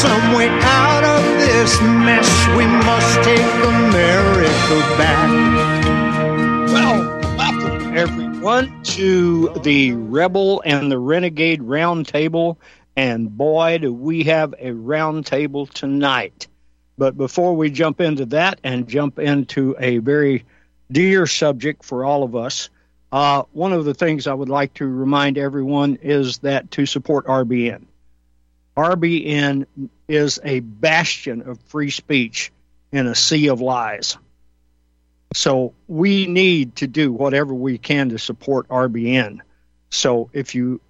Some way out of this mess. We must take America back. Well, welcome everyone to the Rebel and the Renegade Roundtable. And boy, do we have a roundtable tonight. But before we jump into that and jump into a very dear subject for all of us, uh, one of the things I would like to remind everyone is that to support RBN. RBN is a bastion of free speech in a sea of lies. So we need to do whatever we can to support RBN. So if you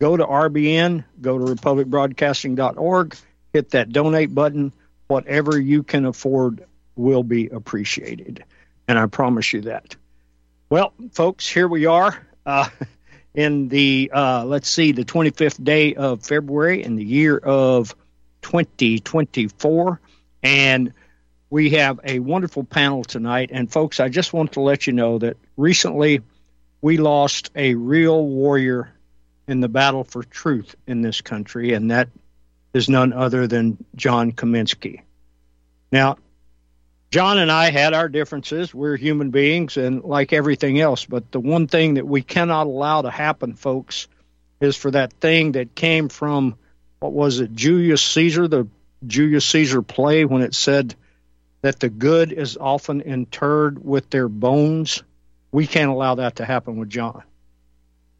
go to RBN, go to republicbroadcasting.org, hit that donate button. Whatever you can afford will be appreciated. And I promise you that. Well, folks, here we are uh, in the, uh, let's see, the 25th day of February in the year of 2024. And we have a wonderful panel tonight. And, folks, I just want to let you know that recently we lost a real warrior in the battle for truth in this country, and that is none other than John Kaminsky. Now, John and I had our differences. We're human beings, and like everything else, but the one thing that we cannot allow to happen, folks, is for that thing that came from what was it, Julius Caesar, the Julius Caesar play, when it said that the good is often interred with their bones. We can't allow that to happen with John.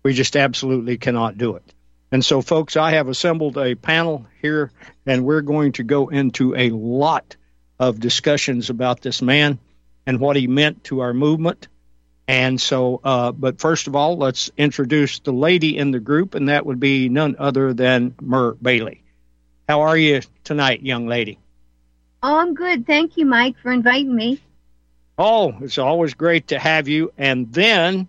We just absolutely cannot do it. And so, folks, I have assembled a panel here, and we're going to go into a lot of discussions about this man and what he meant to our movement. And so, uh, but first of all, let's introduce the lady in the group, and that would be none other than Mer Bailey. How are you tonight, young lady? Oh, I'm good. Thank you, Mike, for inviting me. Oh, it's always great to have you. And then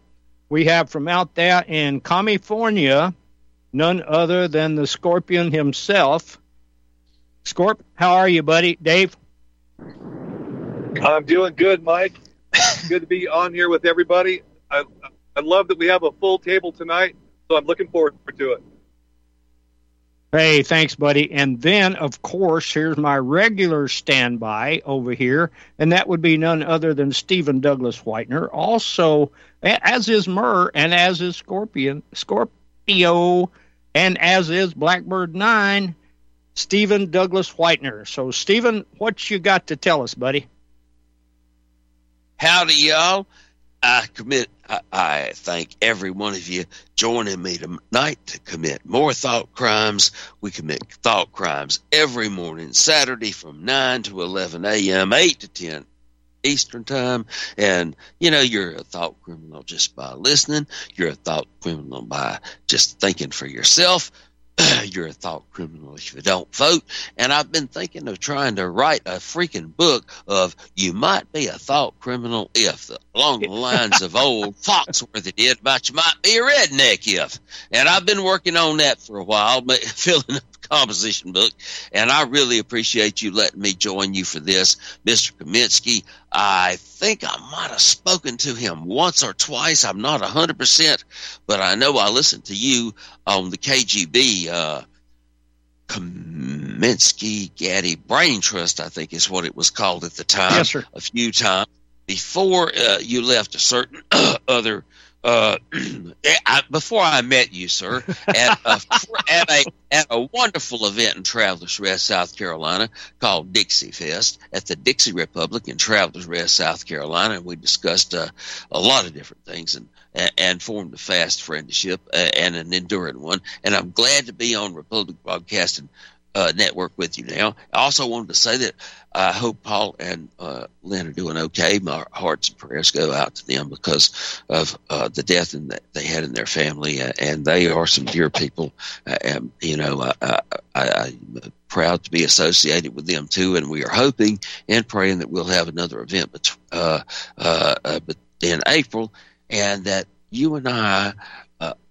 we have from out there in California, none other than the Scorpion himself. Scorp, how are you, buddy? Dave? I'm doing good, Mike. good to be on here with everybody. I, I love that we have a full table tonight, so I'm looking forward to it. Hey, thanks, buddy. And then, of course, here's my regular standby over here, and that would be none other than Stephen Douglas Whitener. Also, as is Murr, and as is Scorpion, Scorpio, and as is Blackbird Nine, Stephen Douglas Whitener. So, Stephen, what you got to tell us, buddy? Howdy, y'all. I commit. I, I, thank every one of you joining me tonight to commit more thought crimes. We commit thought crimes every morning, Saturday from nine to eleven a.m., eight to ten Eastern time. And you know, you're a thought criminal just by listening. You're a thought criminal by just thinking for yourself. you're a thought criminal if you don't vote. And I've been thinking of trying to write a freaking book of you might be a thought criminal if, along the lines of old Foxworthy did, but you might be a redneck if. And I've been working on that for a while, filling up composition book. And I really appreciate you letting me join you for this, Mr. Kaminsky. I think I might have spoken to him once or twice. I'm not 100%, but I know I listened to you on the KGB uh, Kaminsky Gaddy Brain Trust, I think is what it was called at the time. Yes, sir. A few times before uh, you left a certain other uh, I, before I met you, sir, at a, at a at a wonderful event in Travelers Rest, South Carolina, called Dixie Fest at the Dixie Republic in Travelers Rest, South Carolina, and we discussed uh, a lot of different things and and formed a fast friendship uh, and an enduring one. And I'm glad to be on Republic Broadcasting uh, network with you now. I also wanted to say that I hope Paul and uh, Lynn are doing okay. My hearts and prayers go out to them because of uh, the death in that they had in their family, uh, and they are some dear people. Uh, and you know, I, am proud to be associated with them too, and we are hoping and praying that we'll have another event, but, uh, but in April, and that you and I,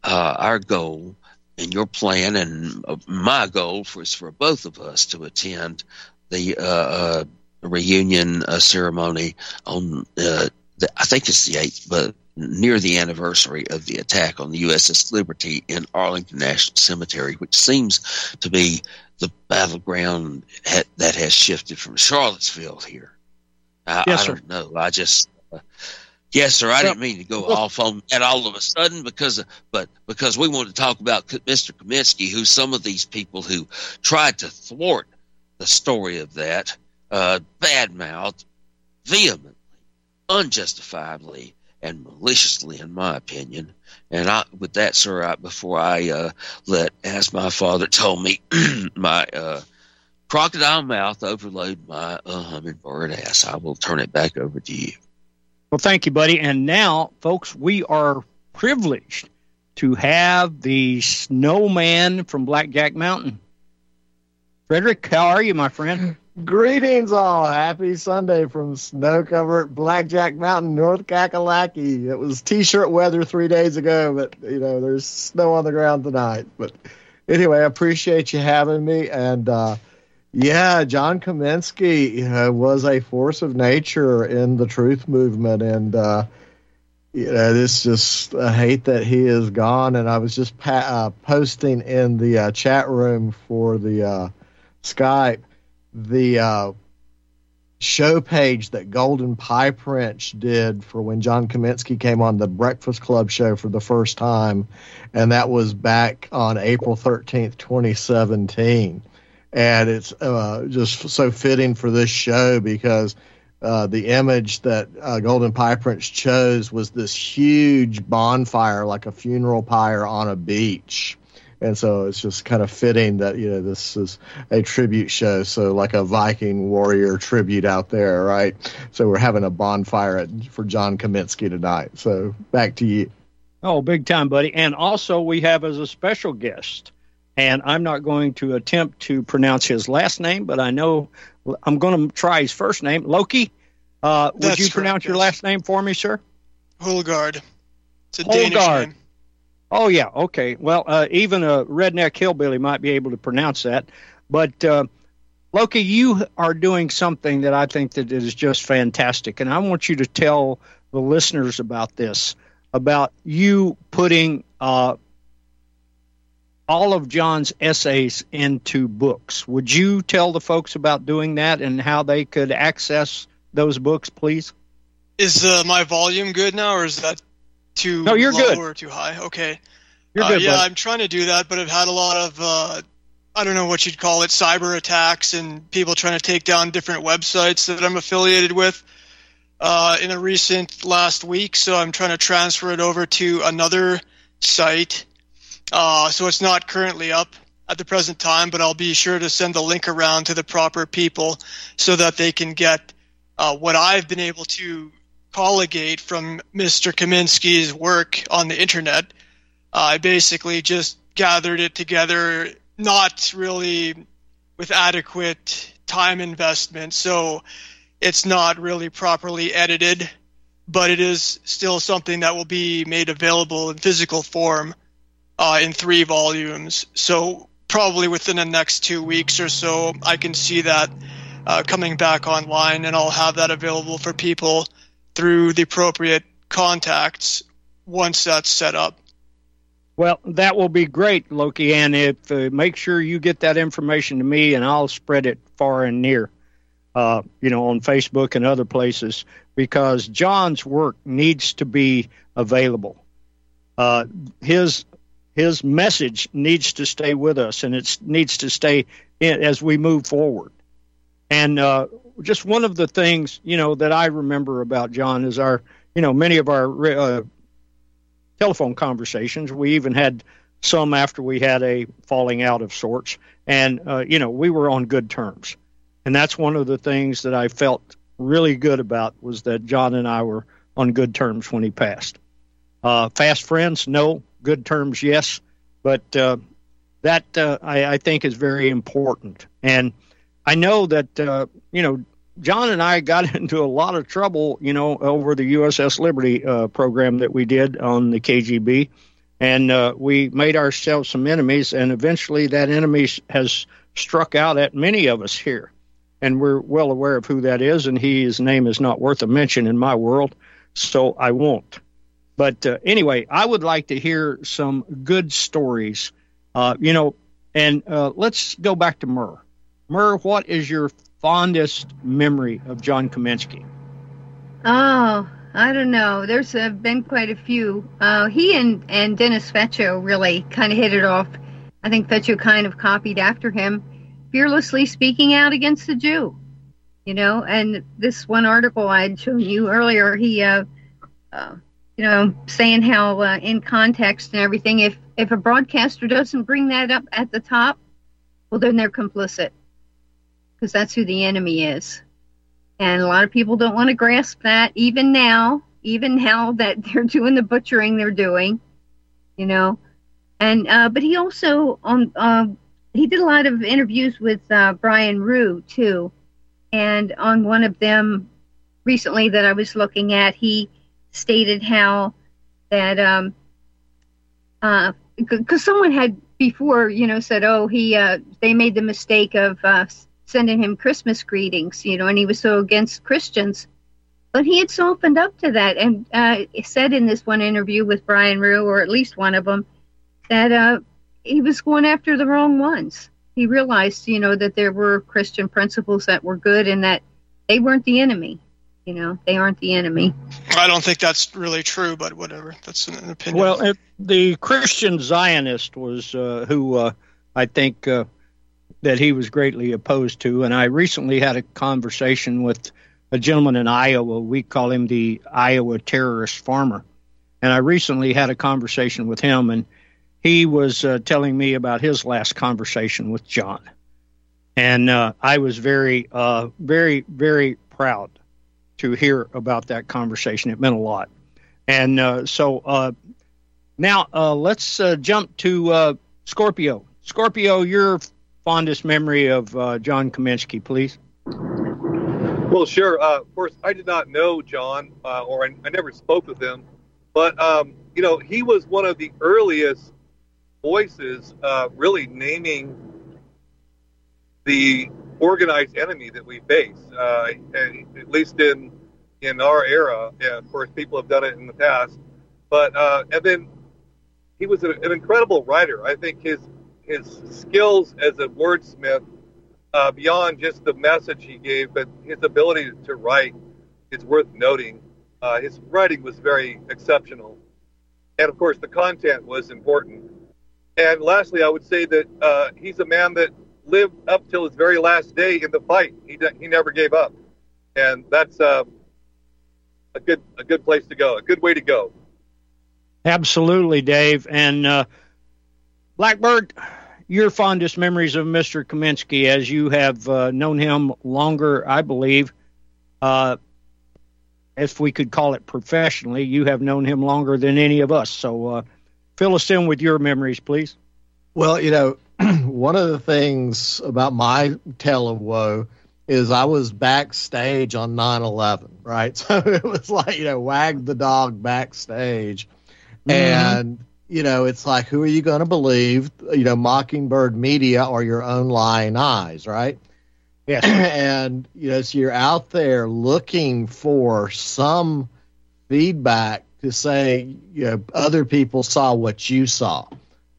our goal and your plan and my goal was for both of us to attend the uh, uh, reunion uh, ceremony on uh, the, I think it's the eighth, but near the anniversary of the attack on the USS Liberty in Arlington National Cemetery, which seems to be the battleground ha- that has shifted from Charlottesville here. I, yes, I don't know. I just uh, Yes, sir. I didn't mean to go off on that all of a sudden because, but because we want to talk about Mr. Kaminsky, who some of these people who tried to thwart the story of that, uh, badmouthed vehemently, unjustifiably, and maliciously, in my opinion. And I, with that, sir, I, before I uh, let, as my father told me, my uh, crocodile mouth overload my uh, hummingbird ass, I will turn it back over to you. Well, thank you, buddy. And now, folks, we are privileged to have the snowman from Blackjack Mountain. Frederick, how are you, my friend? Greetings, all. Happy Sunday from snow covered Blackjack Mountain, North Kakalaki. It was t shirt weather three days ago, but, you know, there's snow on the ground tonight. But anyway, I appreciate you having me. And, uh, yeah, John Kaminsky uh, was a force of nature in the truth movement, and uh, you know, this just I hate that he is gone. And I was just pa- uh, posting in the uh, chat room for the uh, Skype the show page that Golden Pipe Wrench did for when John Kaminsky came on the Breakfast Club show for the first time, and that was back on April thirteenth, twenty seventeen and it's uh, just so fitting for this show because uh, the image that uh, Golden Pipe Wrench chose was this huge bonfire, like a funeral pyre on a beach. And so it's just kind of fitting that you know this is a tribute show, so like a Viking warrior tribute out there, right? So we're having a bonfire at, for John Kaminsky tonight. So back to you. Oh, big time, buddy! And also we have as a special guest and I'm not going to attempt to pronounce his last name, but I know I'm going to try his first name. Loki, uh, would That's you pronounce your last name for me, sir? Hulgard. It's a Danish name. Oh yeah, okay. Well, uh, even a redneck hillbilly might be able to pronounce that. But uh, Loki, you are doing something that I think that is just fantastic, and I want you to tell the listeners about this, about you putting uh, all of John's essays into books. Would you tell the folks about doing that and how they could access those books, please? Is uh, my volume good now, or is that too no, you're low good. or too high? Okay. You're uh, good. Yeah, buddy. I'm trying to do that, but I've had a lot of uh, I don't know what you'd call it, cyber attacks and people trying to take down different websites that I'm affiliated with. Uh, in a recent last week, so I'm trying to transfer it over to another site uh, so it's not currently up at the present time, but I'll be sure to send the link around to the proper people so that they can get uh, what I've been able to colligate from Mr. Kaminsky's work on the internet. Uh, I basically just gathered it together, not really with adequate time investment, so it's not really properly edited, but it is still something that will be made available in physical form uh, in three volumes. So probably within the next two weeks or so, I can see that uh, coming back online, and I'll have that available for people through the appropriate contacts once that's set up. Well, that will be great, Loki, and if uh, make sure you get that information to me, and I'll spread it far and near, uh, you know, on Facebook and other places, because John's work needs to be available. Uh, his his message needs to stay with us, and it needs to stay in, as we move forward. And uh, just one of the things, you know, that I remember about John is our, you know, many of our uh, telephone conversations. We even had some after we had a falling out of sorts, and uh, you know, we were on good terms. And that's one of the things that I felt really good about was that John and I were on good terms when he passed. Uh, fast friends, no. Good terms, yes. But uh, that uh, I, I, think is very important. And I know that uh, you know John and I got into a lot of trouble, you know, over the USS Liberty uh, program that we did on the KGB, and uh, we made ourselves some enemies. And eventually, that enemy has struck out at many of us here, and we're well aware of who that is. And he, his name is not worth a mention in my world, so I won't. But uh, anyway, I would like to hear some good stories, uh, you know. And uh, let's go back to Murr. Murr, what is your fondest memory of John Kaminsky? Oh, I don't know. There's uh, been quite a few. Uh, he and, and Dennis Fetcho really kind of hit it off. I think Fetcho kind of copied after him, fearlessly speaking out against the Jew. You know, and this one article I'd shown you earlier, he, uh, uh, you know, saying how uh, in context and everything, if if a broadcaster doesn't bring that up at the top, well, then they're complicit because that's who the enemy is. And a lot of people don't want to grasp that even now, even now that they're doing the butchering they're doing, you know. And uh, but he also on uh, he did a lot of interviews with uh, Brian Ruhe too, and on one of them recently that I was looking at, he stated how that um because uh, someone had before you know said oh he uh they made the mistake of uh sending him Christmas greetings, you know, and he was so against Christians. But he had softened up to that and uh, said in this one interview with Brian Ruhe, or at least one of them, that uh, he was going after the wrong ones. He realized, you know, that there were Christian principles that were good and that they weren't the enemy. You know, they aren't the enemy. I don't think that's really true, but whatever. That's an opinion. Well, the Christian Zionist was uh, who uh, I think uh, that he was greatly opposed to. And I recently had a conversation with a gentleman in Iowa. We call him the Iowa terrorist farmer. And I recently had a conversation with him, and he was uh, telling me about his last conversation with John. And uh, I was very, uh, very, very proud to hear about that conversation. It meant a lot. And uh, so uh, now uh, let's jump to Scorpio. Scorpio, you're fondest memory of uh, John Kaminsky, please? Well, sure. Uh, of course, I did not know John, uh, or I, I, never spoke with him, but um, you know, he was one of the earliest voices, uh, really naming the organized enemy that we face. Uh, at least in in our era, yeah, of course, people have done it in the past, but uh, and then he was an, an incredible writer. I think his his skills as a wordsmith uh, beyond just the message he gave, but his ability to write is worth noting. Uh, his writing was very exceptional. And of course, the content was important. And lastly, I would say that uh, he's a man that lived up till his very last day in the fight. He, he never gave up. And that's uh, a good a good place to go, a good way to go. Absolutely, Dave. And uh, Blackbird, your fondest memories of Mr. Kaminsky as you have uh, known him longer, I believe. Uh, if we could call it professionally, you have known him longer than any of us. So uh, fill us in with your memories, please. Well, you know, one of the things about my tale of woe is I was backstage on 9 11, right? So it was like, you know, wag the dog backstage. Mm-hmm. And you know, it's like, who are you going to believe? You know, Mockingbird Media or your own lying eyes, right? Yes. and, you know, so you're out there looking for some feedback to say you know other people saw what you saw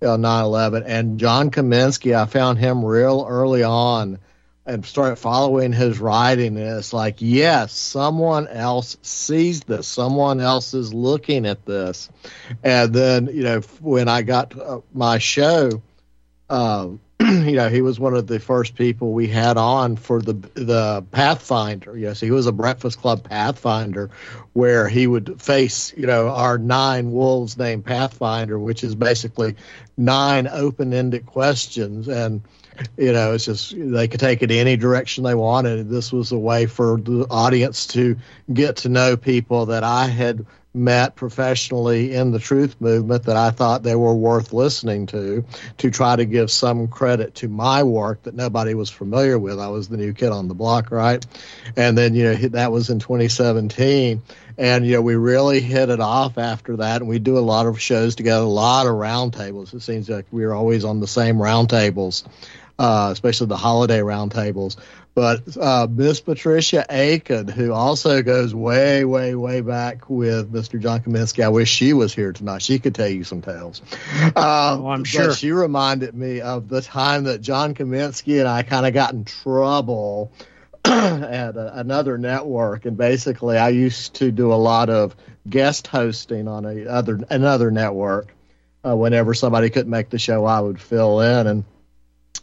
9/11. And John Kaminsky, I found him real early on and started following his writing. And it's like, yes, someone else sees this. Someone else is looking at this. And then you know when I got uh, my show. Um, you know, he was one of the first people we had on for the the Pathfinder. Yes, he was a Breakfast Club Pathfinder, where he would face you know our nine wolves named Pathfinder, which is basically nine open ended questions, and you know it's just they could take it any direction they wanted. This was a way for the audience to get to know people that I had met professionally in the truth movement that I thought they were worth listening to, to try to give some credit to my work that nobody was familiar with. I was the new kid on the block, right? And then, you know, that was in 2017. And, you know, we really hit it off after that. And we do a lot of shows together, a lot of roundtables. It seems like we're always on the same roundtables. Uh, especially the holiday roundtables. But uh, Miss Patricia Aiken, who also goes way, way, way back with Mr. John Kaminsky, I wish she was here tonight. She could tell you some tales. Uh, oh, I'm sure. she reminded me of the time that John Kaminsky and I kind of got in trouble at a, another network, and basically I used to do a lot of guest hosting on a other another network. Uh, whenever somebody couldn't make the show, I would fill in and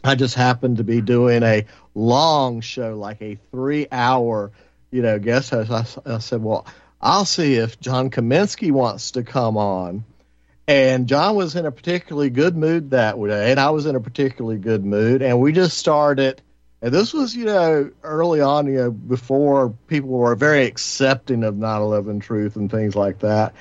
I just happened to be doing a long show, like a three hour, you know, guest host. I, I said, well, I'll see if John Kaminsky wants to come on. And John was in a particularly good mood that day, and I was in a particularly good mood. And we just started, and this was, you know, early on, you know, before people were very accepting of 9 11 truth and things like that.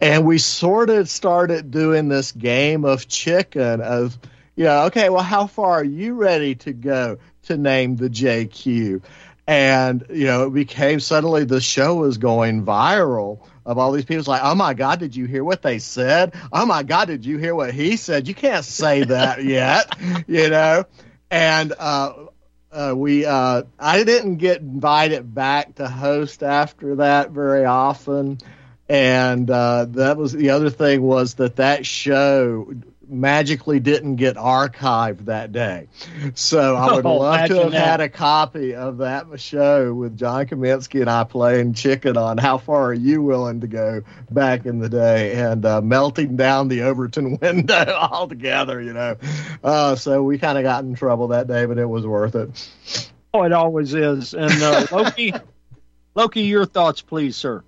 And we sort of started doing this game of chicken of, you know, okay, well, how far are you ready to go to name the JQ? And, you know, it became suddenly the show was going viral of all these people. It's like, oh my God, did you hear what they said? Oh my God, did you hear what he said? You can't say that yet, you know? And, uh, uh, we uh, I didn't get invited back to host after that very often, and uh, that was the other thing was that that show magically didn't get archived that day. So I would oh, love to have that. had a copy of that show with John Kaminsky and I playing chicken on how far are you willing to go back in the day and uh, melting down the Overton window altogether, you know. Uh, so we kind of got in trouble that day, but it was worth it. Oh, it always is. And uh, Loki, Loki, your thoughts, please, sir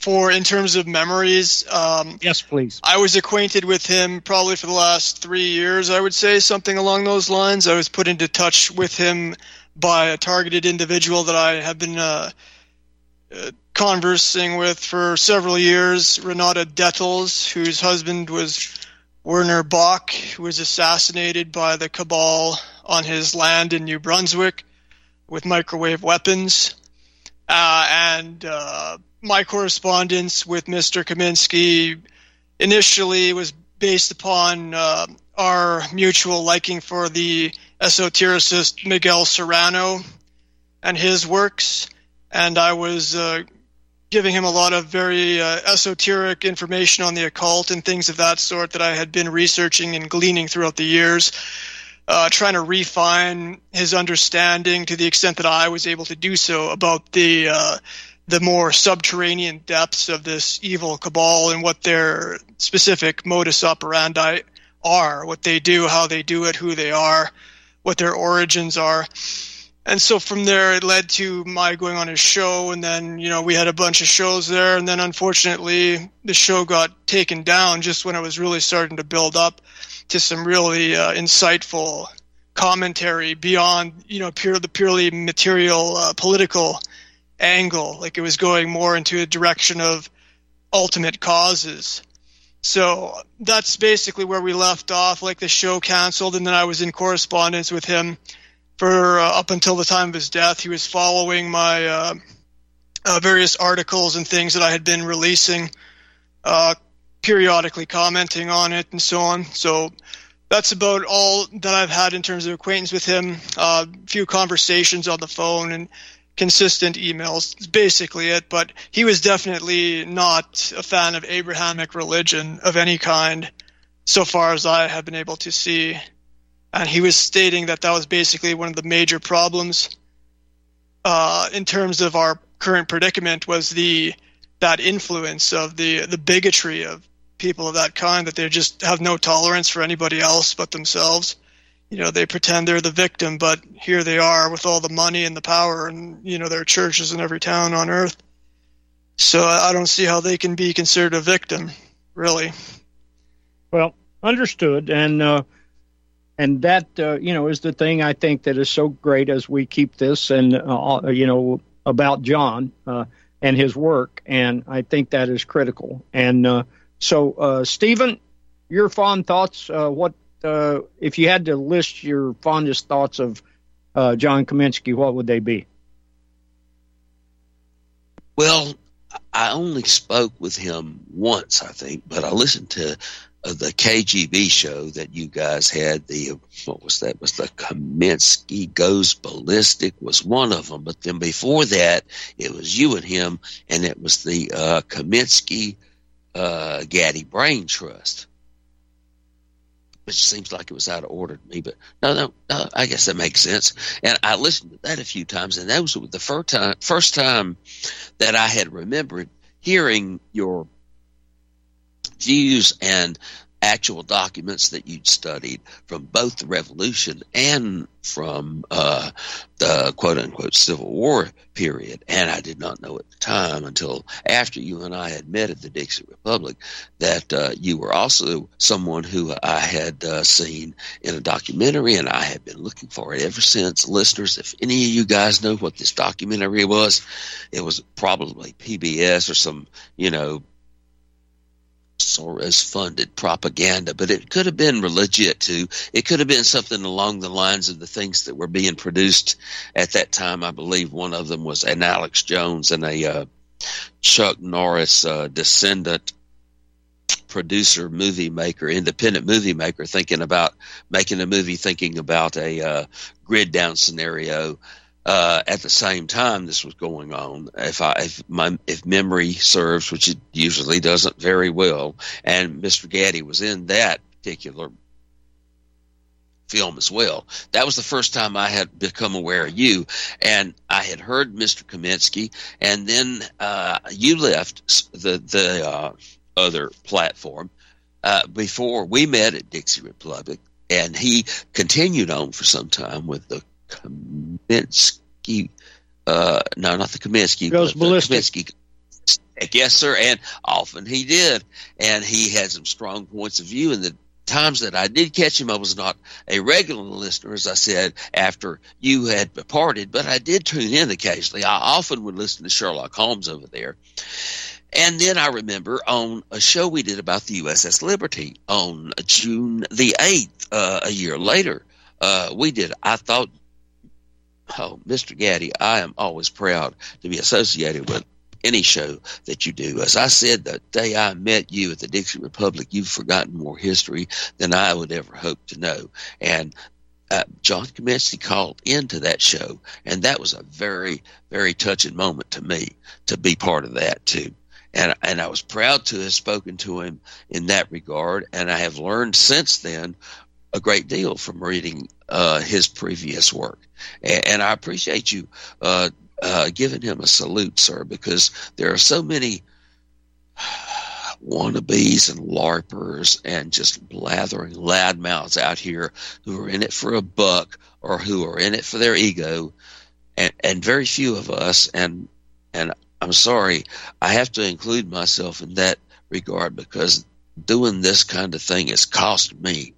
for in terms of memories. Um, yes, please. I was acquainted with him probably for the last three years. I would say something along those lines. I was put into touch with him by a targeted individual that I have been uh, uh, conversing with for several years, Renata Dettles, whose husband was Werner Bach, who was assassinated by the cabal on his land in New Brunswick with microwave weapons. Uh, and uh, my correspondence with Mr. Kaminsky initially was based upon uh, our mutual liking for the esotericist Miguel Serrano and his works, and I was uh, giving him a lot of very uh, esoteric information on the occult and things of that sort that I had been researching and gleaning throughout the years. Uh, trying to refine his understanding to the extent that I was able to do so about the uh, the more subterranean depths of this evil cabal and what their specific modus operandi are, what they do, how they do it, who they are, what their origins are. And so from there, it led to my going on his show, and then you know we had a bunch of shows there, and then unfortunately the show got taken down just when it was really starting to build up to some really uh, insightful commentary beyond you know pure the purely material uh, political angle. Like it was going more into a direction of ultimate causes. So that's basically where we left off. Like the show canceled, and then I was in correspondence with him for uh, up until the time of his death. He was following my uh, uh, various articles and things that I had been releasing, uh, periodically commenting on it and so on. So that's about all that I've had in terms of acquaintance with him. A uh, few conversations on the phone and consistent emails. Basically it, but he was definitely not a fan of Abrahamic religion of any kind, so far as I have been able to see. And he was stating that that was basically one of the major problems uh, in terms of our current predicament was the that influence of the the bigotry of people of that kind that they just have no tolerance for anybody else but themselves. You know, they pretend they're the victim, but here they are with all the money and the power, and you know, there are churches in every town on earth. So I don't see how they can be considered a victim, really. Well, understood, and uh, and that uh, you know is the thing I think that is so great as we keep this and uh, you know about John uh, and his work, and I think that is critical. And uh, so, uh, Stephen, your fond thoughts? Uh, what uh, if you had to list your fondest thoughts of uh, John Kaminsky? What would they be? Well, I only spoke with him once, I think, but I listened to uh, the KGB show that you guys had. The what was that? Was the Kaminsky Goes Ballistic was one of them, but then before that, it was you and him, and it was the uh, Kaminsky uh, Gaddy Brain Trust, which seems like it was out of order to me. But no, no, no, I guess that makes sense. And I listened to that a few times, and that was the first time, first time that I had remembered hearing your views and actual documents that you'd studied from both the revolution and from uh, the quote unquote Civil War period. And I did not know at the time until after you and I had met at the Dixie Republic that uh, you were also someone who I had uh, seen in a documentary and I had been looking for it ever since. Listeners, if any of you guys know what this documentary was, it was probably PBS or some, you know, Soros funded propaganda, but it could have been legit too. It could have been something along the lines of the things that were being produced at that time. I believe one of them was an Alex Jones and a uh, Chuck Norris uh, descendant producer, movie maker, independent movie maker, thinking about making a movie, thinking about a uh, grid down scenario uh, at the same time this was going on. If I if my if memory serves, which it usually doesn't very well, and Mr. Gaddy was in that particular film as well. That was the first time I had become aware of you, and I had heard Mr. Kaminsky, and then uh, you left the the uh, other platform uh, before we met at Dixie Republic, and he continued on for some time with the Kaminsky, uh, no, not the Kaminsky, Goes ballistic. Kaminsky. Yes, sir, and often he did, and he had some strong points of view. And the times that I did catch him, I was not a regular listener, as I said after you had departed, but I did tune in occasionally. I often would listen to Sherlock Holmes over there. And then I remember on a show we did about the USS Liberty on June the 8th, uh, a year later, uh, we did. I thought Oh, Mr. Gaddy, I am always proud to be associated with any show that you do. As I said the day I met you at the Dixie Republic, you've forgotten more history than I would ever hope to know. And uh, John Kaminsky called into that show, and that was a very, very touching moment to me to be part of that too. And and I was proud to have spoken to him in that regard, and I have learned since then a great deal from reading uh, his previous work. And, and I appreciate you uh, uh, giving him a salute, sir, because there are so many wannabes and larpers and just blathering loudmouths out here who are in it for a buck or who are in it for their ego, and, and very few of us. And and I'm sorry, I have to include myself in that regard because doing this kind of thing has cost me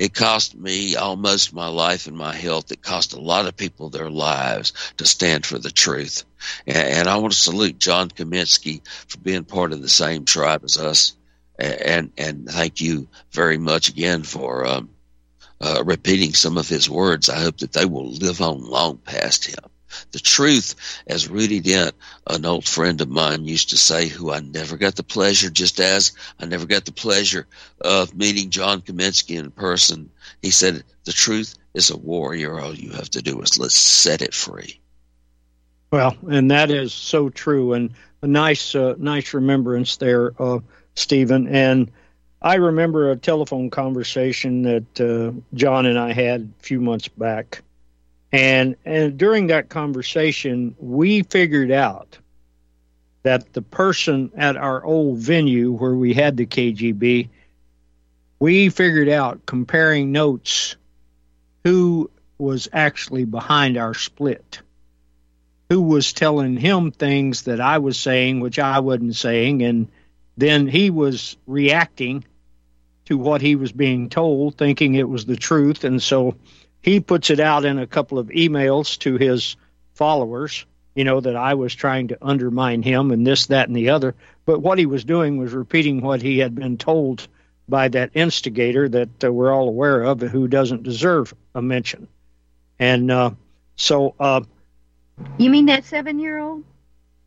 it cost me almost my life and my health. It cost a lot of people their lives to stand for the truth. And, and I want to salute John Kaminsky for being part of the same tribe as us. And, and thank you very much again for, um, uh, repeating some of his words. I hope that they will live on long past him. The truth, as Rudy Dent, an old friend of mine, used to say, who I never got the pleasure, just as I never got the pleasure of meeting John Kaminsky in person. He said, The truth is a warrior. All you have to do is let's set it free. Well, and that is so true, and a nice, uh, nice remembrance there, uh, Stephen. And I remember a telephone conversation that uh, John and I had a few months back, and and during that conversation, we figured out that the person at our old venue where we had the KGB, we figured out comparing notes who was actually behind our split who was telling him things that I was saying, which I wasn't saying, and then he was reacting to what he was being told, thinking it was the truth. And so he puts it out in a couple of emails to his followers, you know, that I was trying to undermine him and this, that, and the other. But what he was doing was repeating what he had been told by that instigator that uh, we're all aware of who doesn't deserve a mention. And uh, so, uh, you mean that seven year old?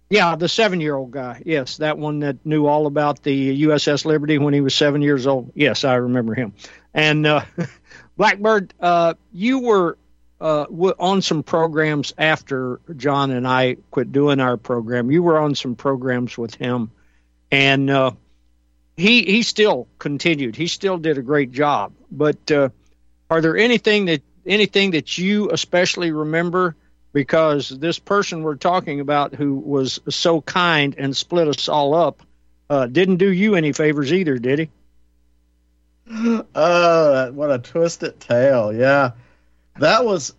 Yeah, the seven year old guy. Yes, that one that knew all about the USS Liberty when he was seven years old. Yes, I remember him. And uh, Blackbird, uh, you were uh, on some programs after John and I quit doing our program. You were on some programs with him, and uh, he he still continued. He still did a great job. But uh, are there anything that anything that you especially remember? because this person we're talking about who was so kind and split us all up uh, didn't do you any favors either, did he? Oh, what a twisted tale. Yeah. That was,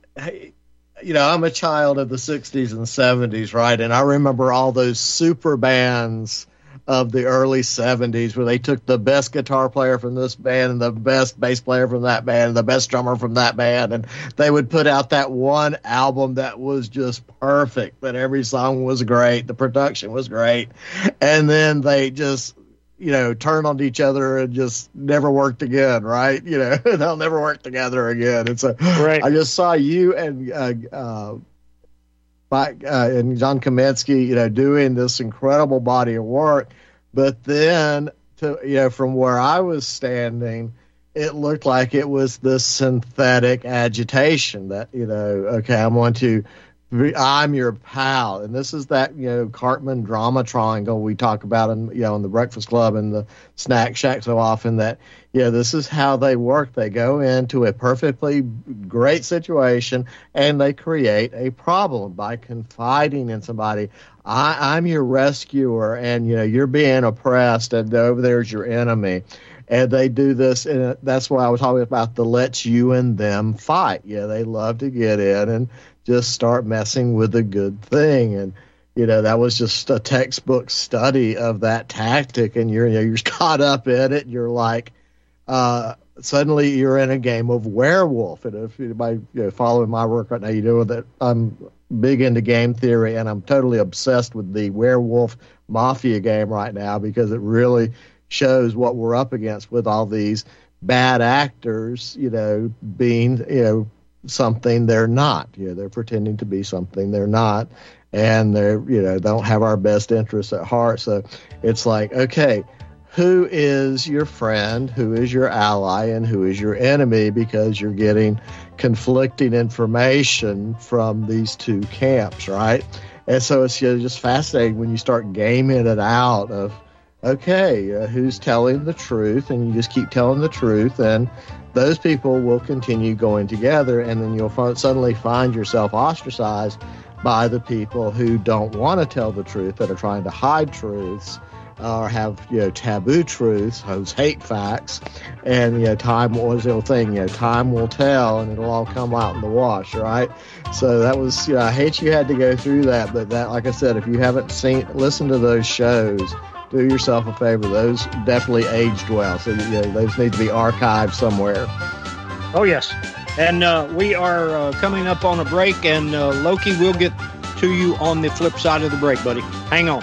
you know, I'm a child of the 60s and 70s, right? And I remember all those super bands of the early 70s where they took the best guitar player from this band and the best bass player from that band and the best drummer from that band and they would put out that one album that was just perfect that every song was great the production was great and then they just you know turn on each other and just never worked again right you know they'll never work together again and so right. i just saw you and uh, uh, by, uh, and John Kaminsky, you know, doing this incredible body of work. But then, to you know, from where I was standing, it looked like it was this synthetic agitation that you know, okay, I'm going to I'm your pal, and this is that you know Karpman drama triangle we talk about in you know in the Breakfast Club and the Snack Shack so often. That yeah, this is how they work. They go into a perfectly great situation and they create a problem by confiding in somebody. I, I'm your rescuer, and you know you're being oppressed, and over there's your enemy and they do this and that's why i was talking about the let's you and them fight yeah they love to get in and just start messing with a good thing. And you know that was just a textbook study of that tactic. And you're you know, you're caught up in it. And you're like uh, suddenly you're in a game of werewolf. And if anybody you know, following my work right now you know that i'm big into game theory and i'm totally obsessed with the werewolf mafia game right now because it really shows what we're up against with all these bad actors you know being you know something they're not. You know, they're pretending to be something they're not, and they're you know they don't have our best interests at heart. So it's like, okay, who is your friend, who is your ally, and who is your enemy? Because you're getting conflicting information from these two camps, right? And so it's you know, just fascinating when you start gaming it out of okay, uh, who's telling the truth, and you just keep telling the truth, and those people will continue going together, and then you'll f- suddenly find yourself ostracized by the people who don't want to tell the truth, that are trying to hide truths or have you know taboo truths, those hate facts, and you know time was the old thing, you know time will tell, and it'll all come out in the wash, right? So that was you know I hate you had to go through that, but that like I said, if you haven't seen listened to those shows do yourself a favor. Those definitely aged well, so you know, those need to be archived somewhere. Oh yes, and uh, we are uh, coming up on a break, and uh, Loki will get to you on the flip side of the break, buddy. Hang on.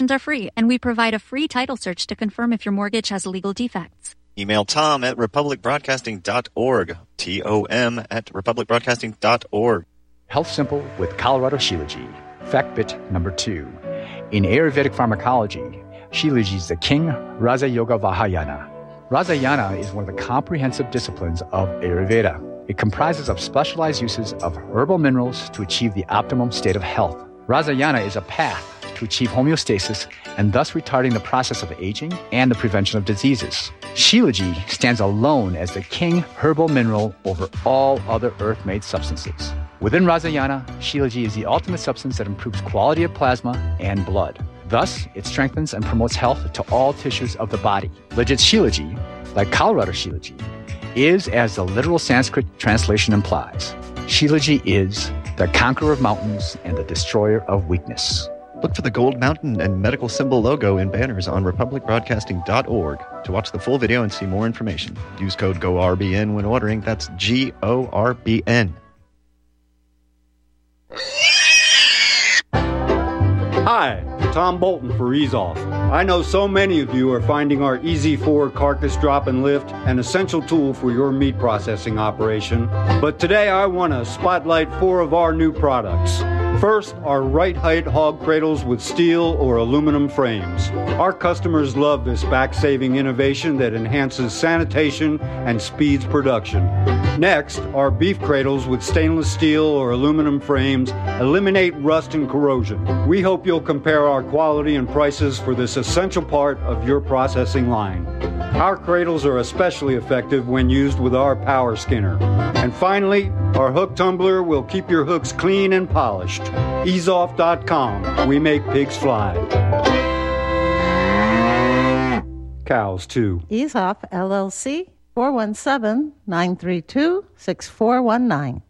Consultations are free, and we provide a free title search to confirm if your mortgage has legal defects. Email Tom at republicbroadcasting.org. T O M at republicbroadcasting.org. Health Simple with Colorado Shilajit. Fact bit number two. In Ayurvedic pharmacology, Shilajit is the king Raja Yoga Vahayana. Rasayana is one of the comprehensive disciplines of Ayurveda. It comprises of specialized uses of herbal minerals to achieve the optimum state of health. Rasayana is a path to achieve homeostasis and thus retarding the process of aging and the prevention of diseases. Shilajit stands alone as the king herbal mineral over all other earth made substances. Within Rasayana, Shilajit is the ultimate substance that improves quality of plasma and blood. Thus, it strengthens and promotes health to all tissues of the body. Legit Shilajit, like Colorado Shilajit, is as the literal Sanskrit translation implies. Shilajit is the conqueror of mountains and the destroyer of weakness. Look for the gold mountain and medical symbol logo in banners on republicbroadcasting.org to watch the full video and see more information. Use code GORBN when ordering. That's G O R B N. Hi, Tom Bolton for Ease Off. I know so many of you are finding our EaseOff carcass drop and lift an essential tool for your meat processing operation. But today I want to spotlight four of our new products. First, our right height hog cradles with steel or aluminum frames. Our customers love this back saving innovation that enhances sanitation and speeds production. Next, our beef cradles with stainless steel or aluminum frames eliminate rust and corrosion. We hope you'll compare our quality and prices for this essential part of your processing line. Our cradles are especially effective when used with our power skinner. And finally, our hook tumbler will keep your hooks clean and polished. Easeoff.com. We make pigs fly. Cows, too. EaseOff LLC 417 932 6419.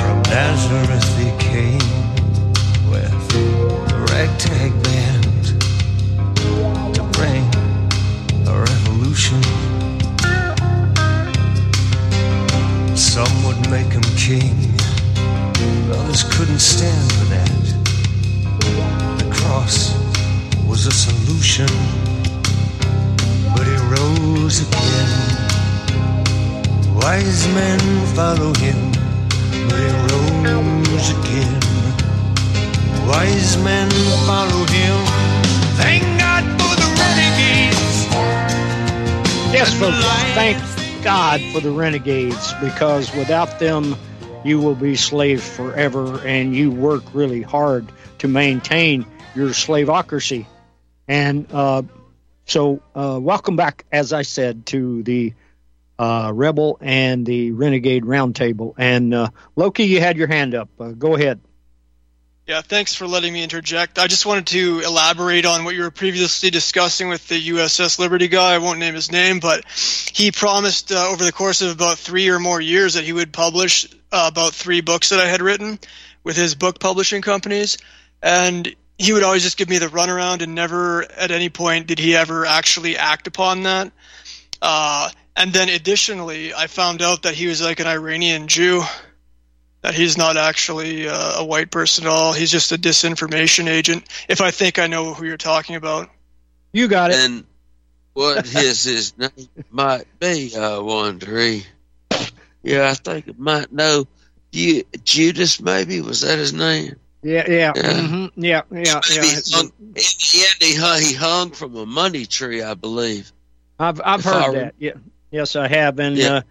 From Nazareth king, others couldn't stand for that. The cross was a solution, but he rose again. Wise men follow him but he rose again. Wise men follow him. Thank God for the renegades. Yes, folks, thank God for the renegades because without them, you will be slaves forever and you work really hard to maintain your slaveocracy. And uh, so, uh, welcome back, as I said, to the uh, Rebel and the Renegade Roundtable. And uh, Loki, you had your hand up. Uh, go ahead. Yeah, thanks for letting me interject. I just wanted to elaborate on what you were previously discussing with the USS Liberty guy. I won't name his name, but he promised uh, over the course of about three or more years that he would publish uh, about three books that I had written with his book publishing companies. And he would always just give me the runaround, and never at any point did he ever actually act upon that. Uh, and then additionally, I found out that he was like an Iranian Jew, that he's not actually uh, a white person at all. He's just a disinformation agent. If I think I know who you're talking about. You got it. And what his his name might be. I wonder. Yeah, I think it might know. You, Judas, maybe was that his name? Yeah, yeah, yeah, mm-hmm, yeah, yeah. yeah. Hung, in the end, he hung, he hung from a money tree, I believe. I've I've heard I, that. Yeah, yes, I have, and yeah. uh,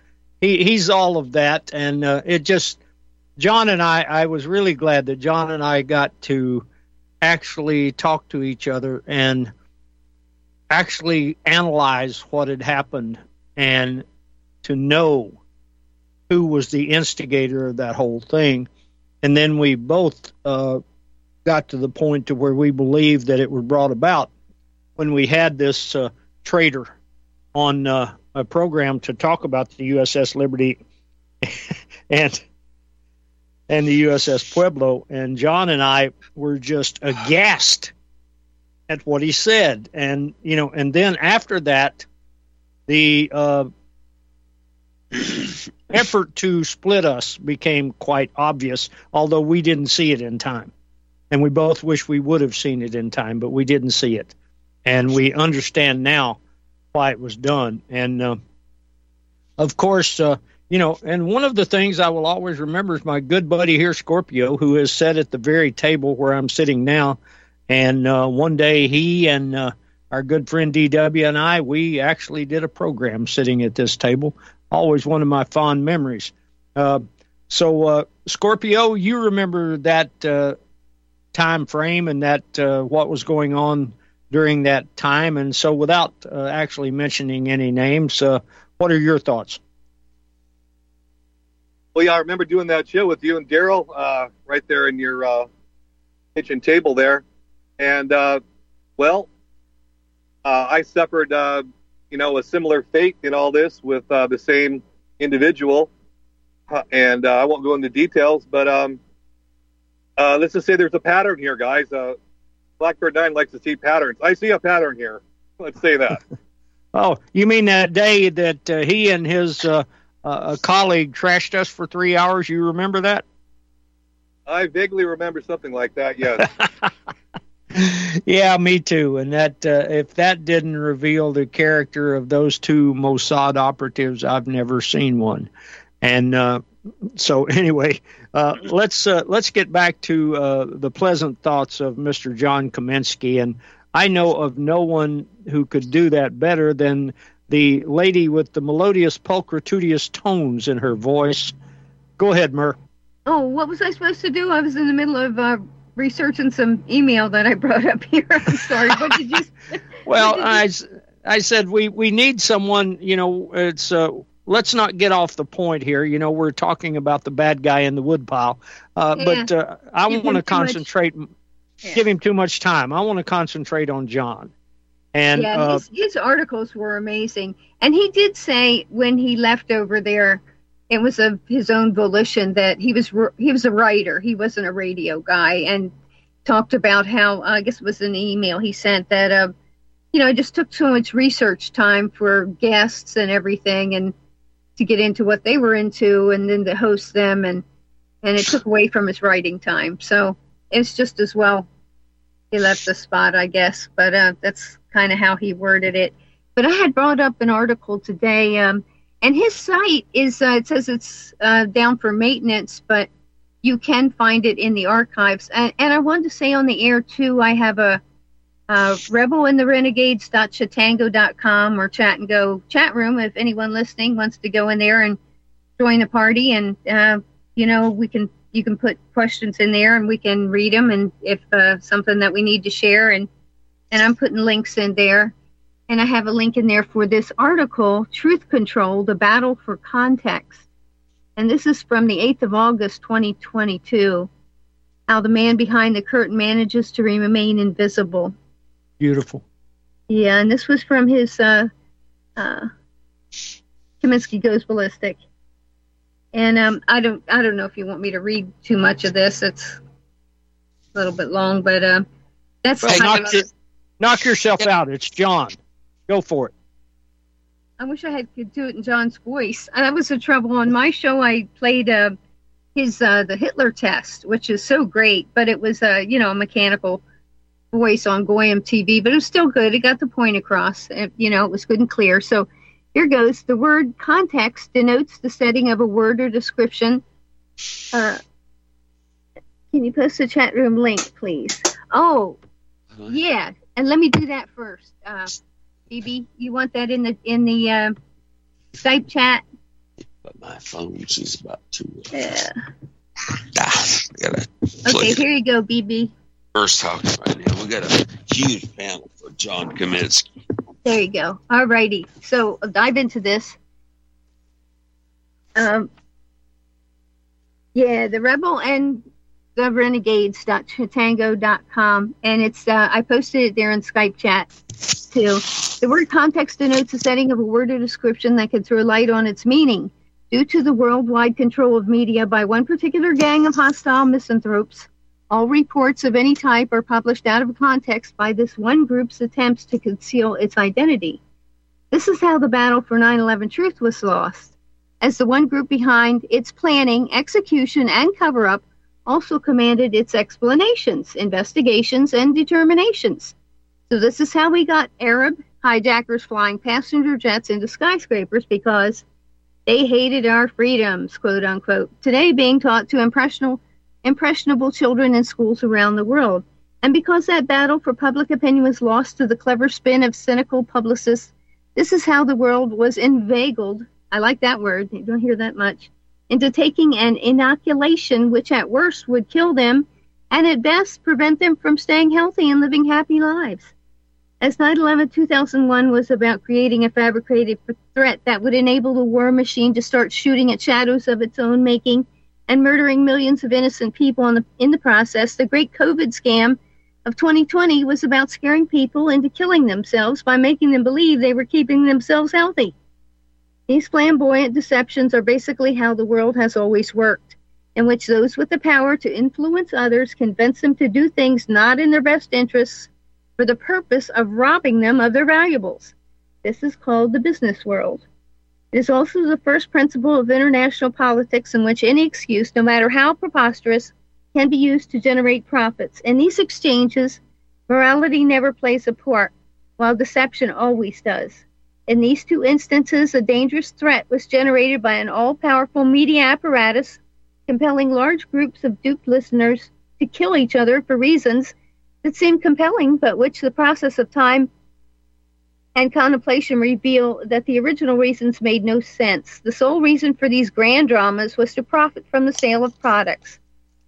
he he's all of that, and uh, it just John and I. I was really glad that John and I got to actually talk to each other and actually analyze what had happened and to know who was the instigator of that whole thing. And then we both uh, got to the point to where we believed that it was brought about when we had this uh, traitor on uh, a program to talk about the USS Liberty and and the USS Pueblo. And John and I were just aghast at what he said. And you know, and then after that, the uh, effort to split us became quite obvious, although we didn't see it in time. And we both wish we would have seen it in time, but we didn't see it. And we understand now why it was done. And uh, of course, uh, you know, and one of the things I will always remember is my good buddy here, Scorpio, who has sat at the very table where I'm sitting now. And uh, one day he and uh, our good friend DW and I, we actually did a program sitting at this table always one of my fond memories. Uh, so, uh, Scorpio, you remember that uh, time frame and that uh, what was going on during that time. And so, without uh, actually mentioning any names, uh, what are your thoughts? Well, yeah, I remember doing that show with you and Daryl right there in your kitchen table there. And, well, I suffered you know, a similar fate in all this with uh, the same individual. Uh, and uh, I won't go into details, but um, uh, let's just say there's a pattern here, guys. Uh, Blackbird 9 likes to see patterns. I see a pattern here. Let's say that. oh, you mean that day that uh, he and his colleague trashed us for three hours? You remember that? I vaguely remember something like that, yes. yeah, me too. And that uh, if that didn't reveal the character of those two Mossad operatives, I've never seen one. And uh, so, anyway, uh, let's uh, let's get back to uh, the pleasant thoughts of Mr. John Kaminsky. And I know of no one who could do that better than the lady with the melodious pulchritudious tones in her voice. Go ahead, Mer. Oh, what was I supposed to do? I was in the middle of uh, researching some email that I brought up here. I'm sorry. What did you? well, did I I said we we need someone. You know, it's uh, let's not get off the point here. You know, we're talking about the bad guy in the woodpile, uh, yeah. but uh, I want to concentrate. Yeah. Give him too much time. I want to concentrate on John. And yeah, uh, his, his articles were amazing. And he did say when he left over there it was of his own volition that he was he was a writer. He wasn't a radio guy, and talked about how I guess it was an email he sent that uh, you know it just took so much research time for guests and everything, and to get into what they were into, and then to host them, and and it took away from his writing time. So it's just as well he left the spot, I guess. But uh, that's kind of how he worded it. But I had brought up an article today. Um, and his site is, uh, it says it's uh, down for maintenance, but you can find it in the archives. And, and I wanted to say on the air, too, I have a, uh, rebel in the renegades.chatango.com or chat and go chat room if anyone listening wants to go in there and join the party. And uh, you know we can you can put questions in there and we can read them and if uh, something that we need to share. And and i'm putting links in there and I have a link in there for this article, Truth Control, The Battle for Context. And this is from the 8th of August, 2022. How the man behind the curtain manages to remain invisible. Beautiful. Yeah, and this was from his uh, uh, Kaminsky Goes Ballistic. And um, I don't, I don't know if you want me to read too much of this. It's a little bit long, but uh, that's hey, knock, your, knock yourself out. It's John. Go for it. I wish I had could do it in John's voice. That was the trouble on my show. I played uh, his uh, the Hitler test, which is so great, but it was uh, you know a mechanical voice on Goyim TV, but it was still good. It got the point across. It, you know, it was good and clear. So here goes. The word context denotes the setting of a word or description. Uh, can you post the chat room link, please? Oh, yeah. And let me do that first. Uh, BB, you want that in the in the uh, Skype chat? But my phone, she's about to. Uh, Yeah. ah, Okay, here you go, BB. first talk right now. We got a huge panel for John Kaminsky. There you go. All righty. So I'll dive into this. Um, yeah, the rebel and the renegades.chatango.com. And it's, uh, I posted it there in Skype chat too. The word context denotes the setting of a word or description that can throw light on its meaning. Due to the worldwide control of media by one particular gang of hostile misanthropes, all reports of any type are published out of context by this one group's attempts to conceal its identity. This is how the battle for 9 11 truth was lost, as the one group behind its planning, execution, and cover up also commanded its explanations, investigations, and determinations. So, this is how we got Arab hijackers flying passenger jets into skyscrapers because they hated our freedoms, quote unquote, today being taught to impressionable impressionable children in schools around the world. And because that battle for public opinion was lost to the clever spin of cynical publicists, this is how the world was inveigled. I like that word, you don't hear that much. Into taking an inoculation, which at worst would kill them, and at best prevent them from staying healthy and living happy lives. As 9 11 2001 was about creating a fabricated threat that would enable the war machine to start shooting at shadows of its own making and murdering millions of innocent people in the, in the process, the great COVID scam of 2020 was about scaring people into killing themselves by making them believe they were keeping themselves healthy. These flamboyant deceptions are basically how the world has always worked, in which those with the power to influence others convince them to do things not in their best interests for the purpose of robbing them of their valuables. This is called the business world. It is also the first principle of international politics in which any excuse, no matter how preposterous, can be used to generate profits. In these exchanges, morality never plays a part, while deception always does. In these two instances, a dangerous threat was generated by an all powerful media apparatus, compelling large groups of duped listeners to kill each other for reasons that seem compelling, but which the process of time and contemplation reveal that the original reasons made no sense. The sole reason for these grand dramas was to profit from the sale of products.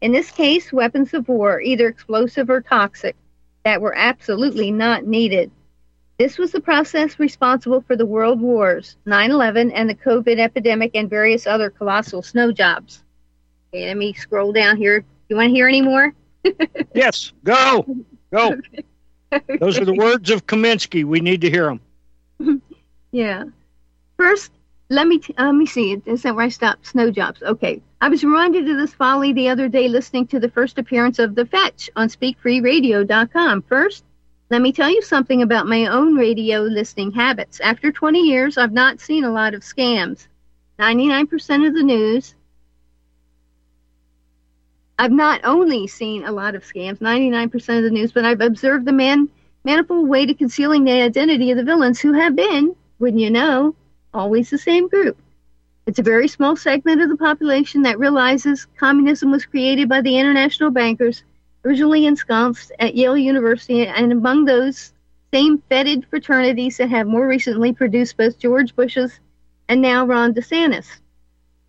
In this case, weapons of war, either explosive or toxic, that were absolutely not needed. This was the process responsible for the world wars, 9 11, and the COVID epidemic, and various other colossal snow jobs. Okay, let me scroll down here. You want to hear any more? yes, go, go. Those are the words of Kaminsky. We need to hear them. Yeah. First, let me t- uh, let me see. Is that where I stopped? Snow jobs. Okay. I was reminded of this folly the other day listening to the first appearance of The Fetch on SpeakFreeRadio.com. First, let me tell you something about my own radio listening habits. After 20 years, I've not seen a lot of scams. 99% of the news. I've not only seen a lot of scams, 99% of the news, but I've observed the man manifold way to concealing the identity of the villains who have been, wouldn't you know, always the same group. It's a very small segment of the population that realizes communism was created by the international bankers originally ensconced at Yale University, and among those same fetid fraternities that have more recently produced both George Bush's and now Ron DeSantis.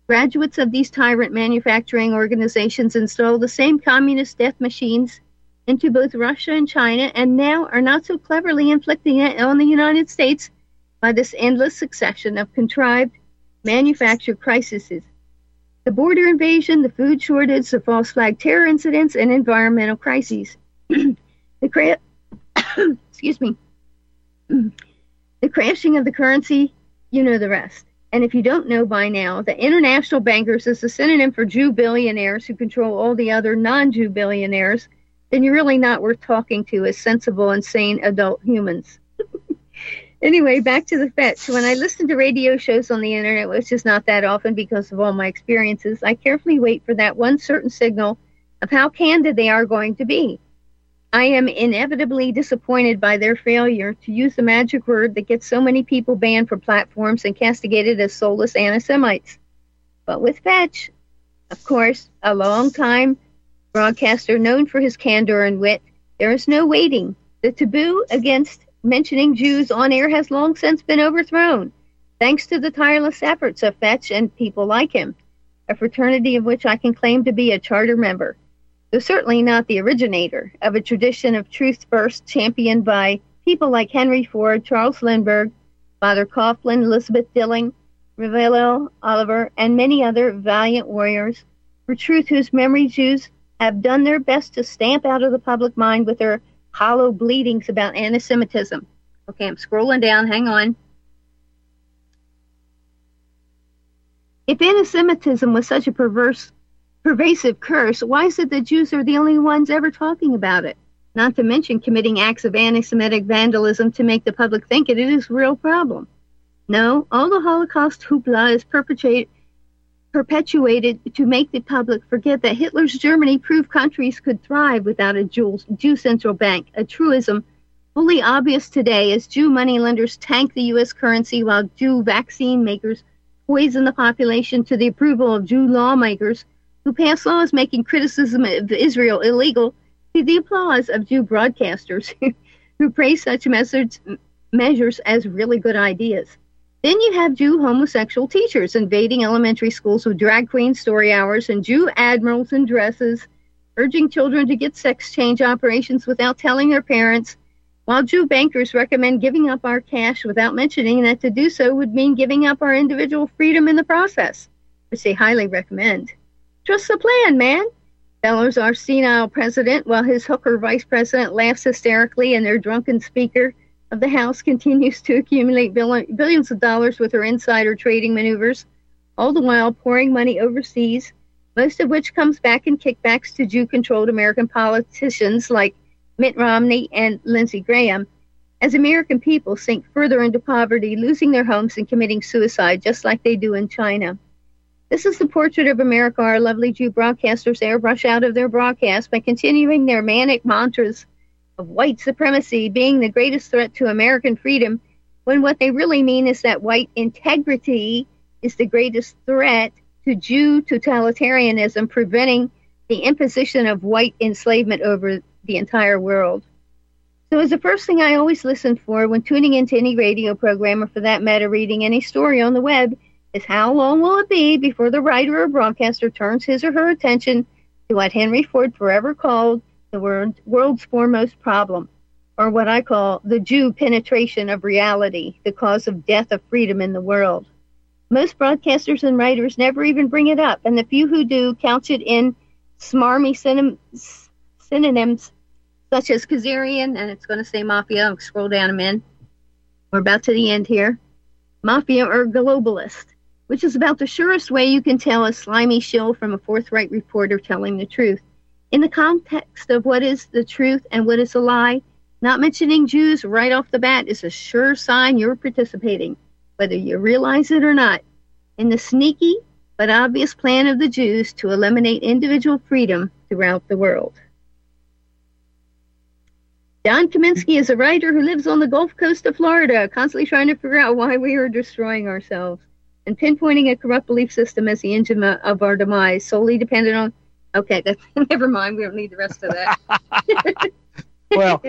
Graduates of these tyrant manufacturing organizations install the same communist death machines into both Russia and China, and now are not so cleverly inflicting it on the United States by this endless succession of contrived manufactured crises. The border invasion, the food shortage, the false flag terror incidents, and environmental crises. the cra- excuse me. the crashing of the currency, you know the rest. And if you don't know by now, the international bankers is a synonym for Jew billionaires who control all the other non Jew billionaires, then you're really not worth talking to as sensible and sane adult humans. Anyway, back to the fetch. When I listen to radio shows on the internet, which is not that often because of all my experiences, I carefully wait for that one certain signal of how candid they are going to be. I am inevitably disappointed by their failure to use the magic word that gets so many people banned from platforms and castigated as soulless anti-Semites. But with Fetch, of course, a long-time broadcaster known for his candor and wit, there is no waiting. The taboo against mentioning Jews on air has long since been overthrown, thanks to the tireless efforts of Fetch and people like him, a fraternity of which I can claim to be a charter member though certainly not the originator of a tradition of truth first championed by people like Henry Ford, Charles Lindbergh, Father Coughlin, Elizabeth Dilling, Revilo Oliver, and many other valiant warriors for truth whose memory Jews have done their best to stamp out of the public mind with their hollow bleedings about anti-Semitism. Okay, I'm scrolling down. Hang on. If anti-Semitism was such a perverse pervasive curse, why is it that Jews are the only ones ever talking about it? Not to mention committing acts of anti Semitic vandalism to make the public think it is a real problem. No, all the Holocaust hoopla is perpetuated perpetuated to make the public forget that Hitler's Germany proved countries could thrive without a Jew, Jew central bank, a truism fully obvious today as Jew moneylenders tank the U.S. currency while Jew vaccine makers poison the population to the approval of Jew lawmakers who pass laws making criticism of Israel illegal to the applause of Jew broadcasters who praise such measures, measures as really good ideas. Then you have Jew homosexual teachers invading elementary schools with drag queen story hours and Jew admirals in dresses, urging children to get sex change operations without telling their parents, while Jew bankers recommend giving up our cash without mentioning that to do so would mean giving up our individual freedom in the process, which they highly recommend. Trust the plan, man. Bellows our senile president while his hooker vice president laughs hysterically and their drunken speaker the House continues to accumulate billions of dollars with her insider trading maneuvers, all the while pouring money overseas, most of which comes back in kickbacks to Jew controlled American politicians like Mitt Romney and Lindsey Graham, as American people sink further into poverty, losing their homes and committing suicide just like they do in China. This is the portrait of America our lovely Jew broadcasters airbrush out of their broadcast by continuing their manic mantras of white supremacy being the greatest threat to American freedom, when what they really mean is that white integrity is the greatest threat to Jew totalitarianism, preventing the imposition of white enslavement over the entire world. So, as the first thing I always listen for when tuning into any radio program, or for that matter, reading any story on the web, is how long will it be before the writer or broadcaster turns his or her attention to what Henry Ford forever called the world, world's foremost problem, or what I call the Jew penetration of reality, the cause of death of freedom in the world. Most broadcasters and writers never even bring it up, and the few who do couch it in smarmy synonyms such as Khazarian, and it's going to say mafia. I'll scroll down a minute. We're about to the end here. Mafia or globalist which is about the surest way you can tell a slimy shill from a forthright reporter telling the truth. In the context of what is the truth and what is a lie, not mentioning Jews right off the bat is a sure sign you're participating, whether you realize it or not, in the sneaky but obvious plan of the Jews to eliminate individual freedom throughout the world. Don Kaminsky is a writer who lives on the Gulf Coast of Florida, constantly trying to figure out why we are destroying ourselves and pinpointing a corrupt belief system as the engine of our demise solely dependent on. Okay, that's, never mind. We don't need the rest of that. well,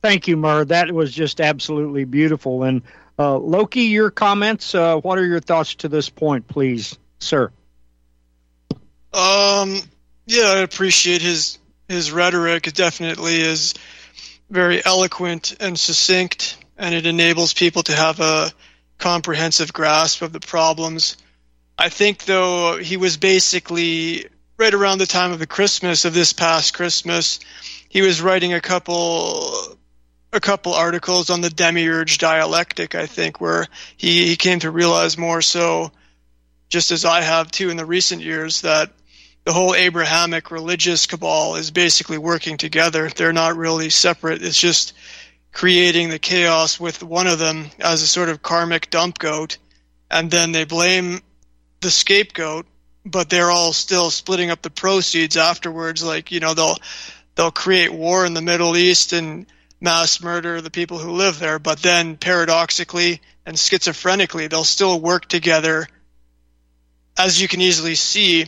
thank you, Mur. That was just absolutely beautiful. And uh, Loki, your comments. Uh, what are your thoughts to this point, please, sir? Um, yeah, I appreciate his his rhetoric. It definitely is very eloquent and succinct, and it enables people to have a comprehensive grasp of the problems. I think, though, he was basically right around the time of the Christmas of this past Christmas. He was writing a couple a couple articles on the demiurge dialectic, I think, where he, he came to realize more so, just as I have too in the recent years, that the whole Abrahamic religious cabal is basically working together. They're not really separate. It's just creating the chaos with one of them as a sort of karmic dump goat, and then they blame the scapegoat, but they're all still splitting up the proceeds afterwards. Like you know, they'll they'll create war in the Middle East and mass murder the people who live there, but then paradoxically and schizophrenically, they'll still work together, as you can easily see.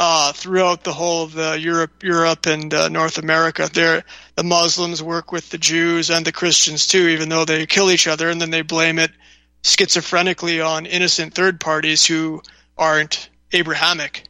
Uh, throughout the whole of the Europe, Europe and uh, North America, there the Muslims work with the Jews and the Christians too, even though they kill each other, and then they blame it schizophrenically on innocent third parties who aren't Abrahamic.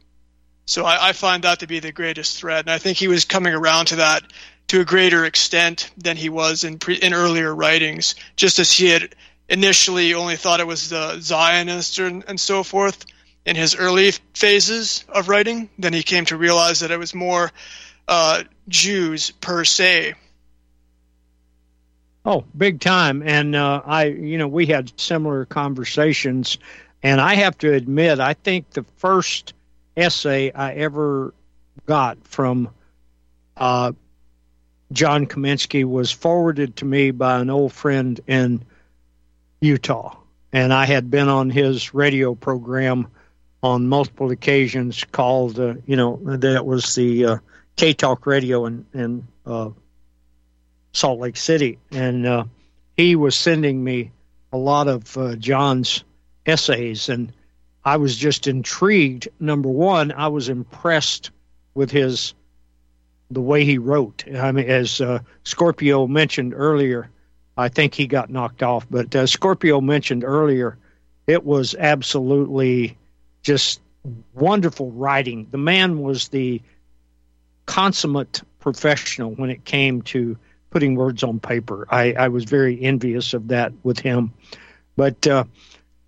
So I, I, find that to be the greatest threat, and I think he was coming around to that to a greater extent than he was in pre, in earlier writings. Just as he had initially only thought it was the Zionists and, and so forth in his early phases of writing, then he came to realize that it was more uh, Jews per se. Oh, big time! And uh, I, you know, we had similar conversations, and I have to admit, I think the first essay I ever got from uh, John Kaminsky was forwarded to me by an old friend in Utah. And I had been on his radio program on multiple occasions called, uh, you know, that was the uh, K Talk radio in, in uh, Salt Lake City. And uh, he was sending me a lot of uh, John's essays. And I was just intrigued. Number one, I was impressed with his the way he wrote. I mean, as uh, Scorpio mentioned earlier, I think he got knocked off, but uh, Scorpio mentioned earlier, it was absolutely just wonderful writing. The man was the consummate professional when it came to putting words on paper. I, I was very envious of that with him. But uh,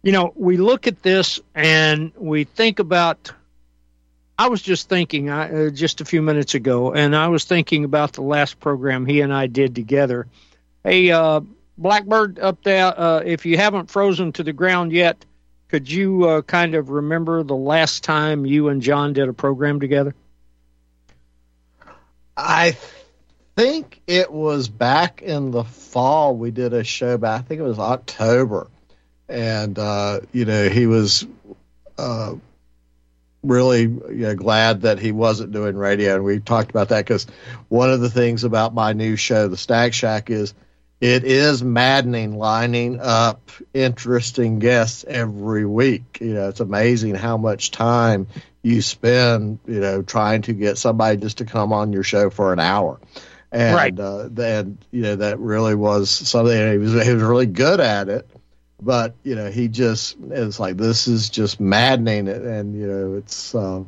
you know, we look at this and we think about. I was just thinking uh, just a few minutes ago, and I was thinking about the last program he and I did together. Hey, uh, Blackbird up there, uh, if you haven't frozen to the ground yet, could you uh, kind of remember the last time you and John did a program together? I think it was back in the fall. We did a show but I think it was October and uh, you know he was uh, really you know, glad that he wasn't doing radio. And we talked about that because one of the things about my new show, The Stag Shack, is it is maddening lining up interesting guests every week. You know, it's amazing how much time you spend, you know, trying to get somebody just to come on your show for an hour. And right. uh, then, you know, that really was something he was he was really good at it but you know he just it's like this is just maddening. And you know it's uh,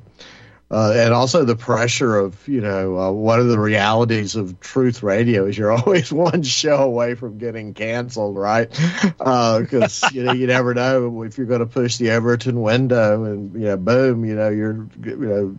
uh, and also the pressure of you know uh, one of the realities of truth radio is you're always one show away from getting canceled right? Because uh, you know you never know if you're going to push the Overton window and you know boom you know you're you know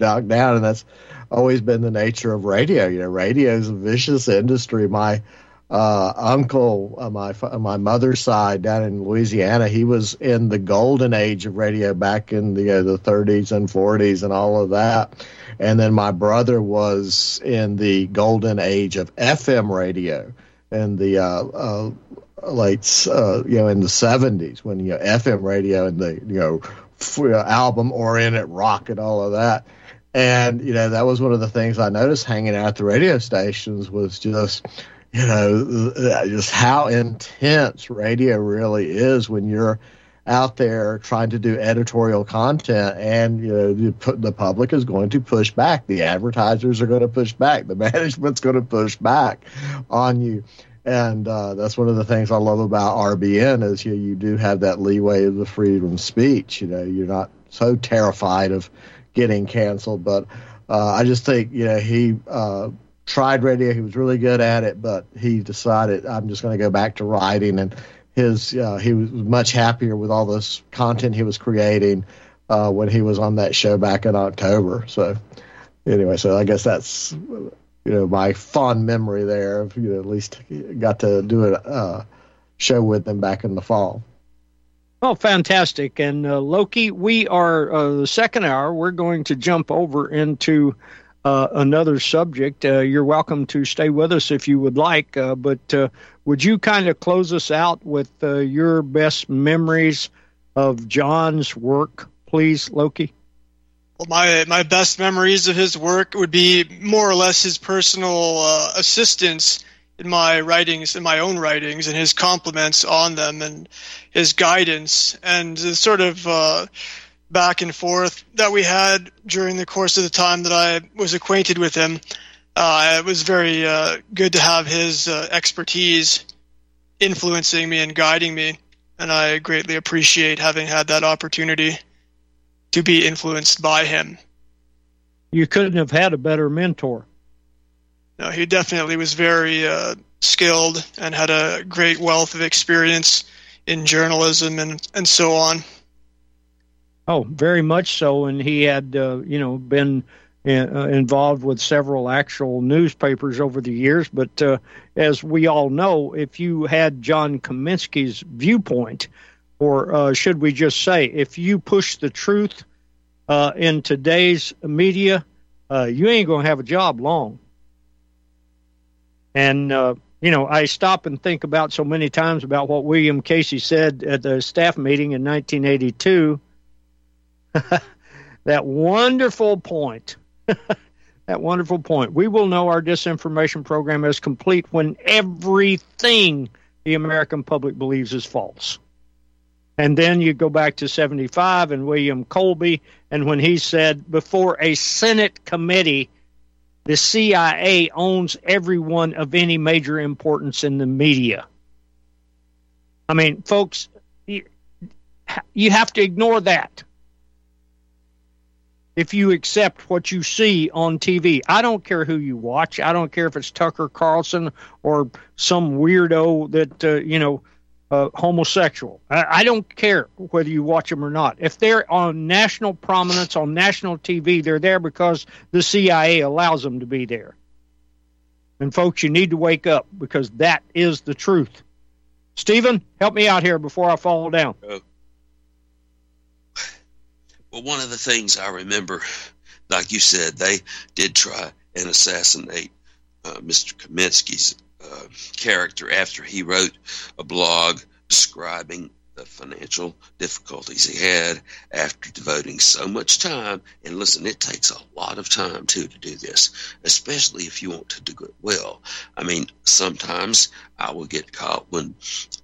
knocked down. And that's always been the nature of radio. You know radio is a vicious industry. My uh, uncle on my on my mother's side down in Louisiana, he was in the golden age of radio back in the uh, the 30s and 40s and all of that. And then my brother was in the golden age of FM radio in the uh, uh, late uh, you know in the 70s when you know FM radio and the you know uh, album oriented rock and all of that. And you know that was one of the things I noticed hanging out at the radio stations was just you know, just how intense radio really is when you're out there trying to do editorial content and you know the, the public is going to push back the advertisers are going to push back the management's going to push back on you and uh, that's one of the things I love about RBN is you you do have that leeway of the freedom of speech. You know, you're not so terrified of getting canceled. But uh, I just think you know he uh, tried radio. He was really good at it, but he decided I'm just going to go back to writing. And his uh, he was much happier with all this content he was creating uh, when he was on that show back in October. So anyway, so I guess that's you know my fond memory there of you know at least got to do a uh, show with them back in the fall. Oh, fantastic! And uh, Loki, we are uh, the second hour. We're going to jump over into uh, another subject. Uh, you're welcome to stay with us if you would like, uh, but uh, would you kind of close us out with uh, your best memories of John's work, please, Loki? Well, my my best memories of his work would be more or less his personal assistance in my writings, in my own writings, and his compliments on them, and his guidance, and the sort of back and forth that we had during the course of the time that I was acquainted with him. Uh, it was very uh, good to have his uh, expertise influencing me and guiding me, and I greatly appreciate having had that opportunity to be influenced by him. You couldn't have had a better mentor. No, he definitely was very uh, skilled and had a great wealth of experience in journalism and, and so on. Oh, very much so. And he had, uh, you know, been uh, involved with several actual newspapers over the years. But uh, as we all know, if you had John Kaminsky's viewpoint, or uh, should we just say, if you push the truth uh, in today's media, uh, you ain't going to have a job long. And, uh, you know, I stop and think about so many times about what William Casey said at the staff meeting in 1982. that wonderful point. that wonderful point. We will know our disinformation program is complete when everything the American public believes is false. And then you go back to 75 and William Colby, and when he said, before a Senate committee the CIA owns everyone of any major importance in the media. I mean, folks, you, you have to ignore that if you accept what you see on TV. I don't care who you watch. I don't care if it's Tucker Carlson or some weirdo that, uh, you know, uh, homosexual. I, I, don't care whether you watch them or not. If they're on national prominence on national TV, they're there because the CIA allows them to be there. And folks, you need to wake up because that is the truth. Stephen, help me out here before I fall down. Well, one of the things I remember, like you said, they did try and assassinate uh, Mr. Kaminsky's uh, character after he wrote a blog describing the financial difficulties he had after devoting so much time. And listen, it takes a lot of time too to do this, especially if you want to do it well. I mean, sometimes I will get caught when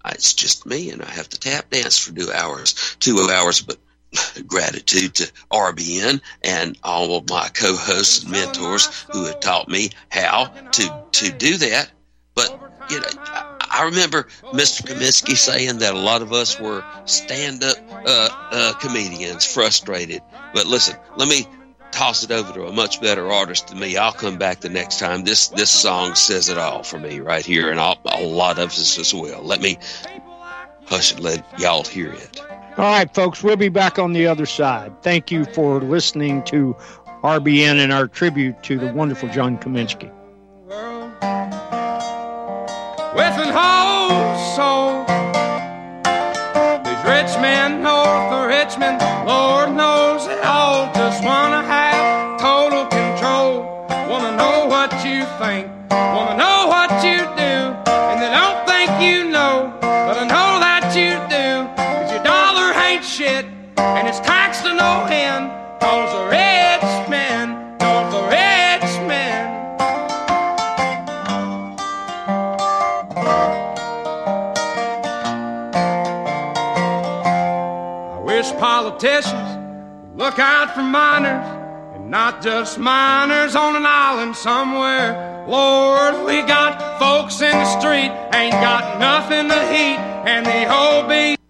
it's just me and I have to tap dance for two hours, two hours, but gratitude to RBN and all of my co-hosts and mentors who have taught me how to to do that. But you know, I remember Mr. Kaminsky saying that a lot of us were stand-up uh, uh, comedians, frustrated. But listen, let me toss it over to a much better artist than me. I'll come back the next time. This this song says it all for me right here, and I'll, a lot of us as well. Let me hush and let y'all hear it. All right, folks, we'll be back on the other side. Thank you for listening to RBN and our tribute to the wonderful John an whole out for miners, and not just miners on an island somewhere. Lord, we got folks in the street, ain't got nothing to heat, and the whole beat.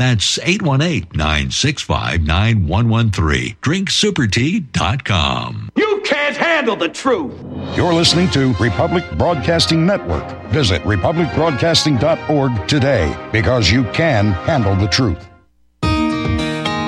That's 818-965-9113. DrinkSuperTea.com. You can't handle the truth. You're listening to Republic Broadcasting Network. Visit republicbroadcasting.org today because you can handle the truth.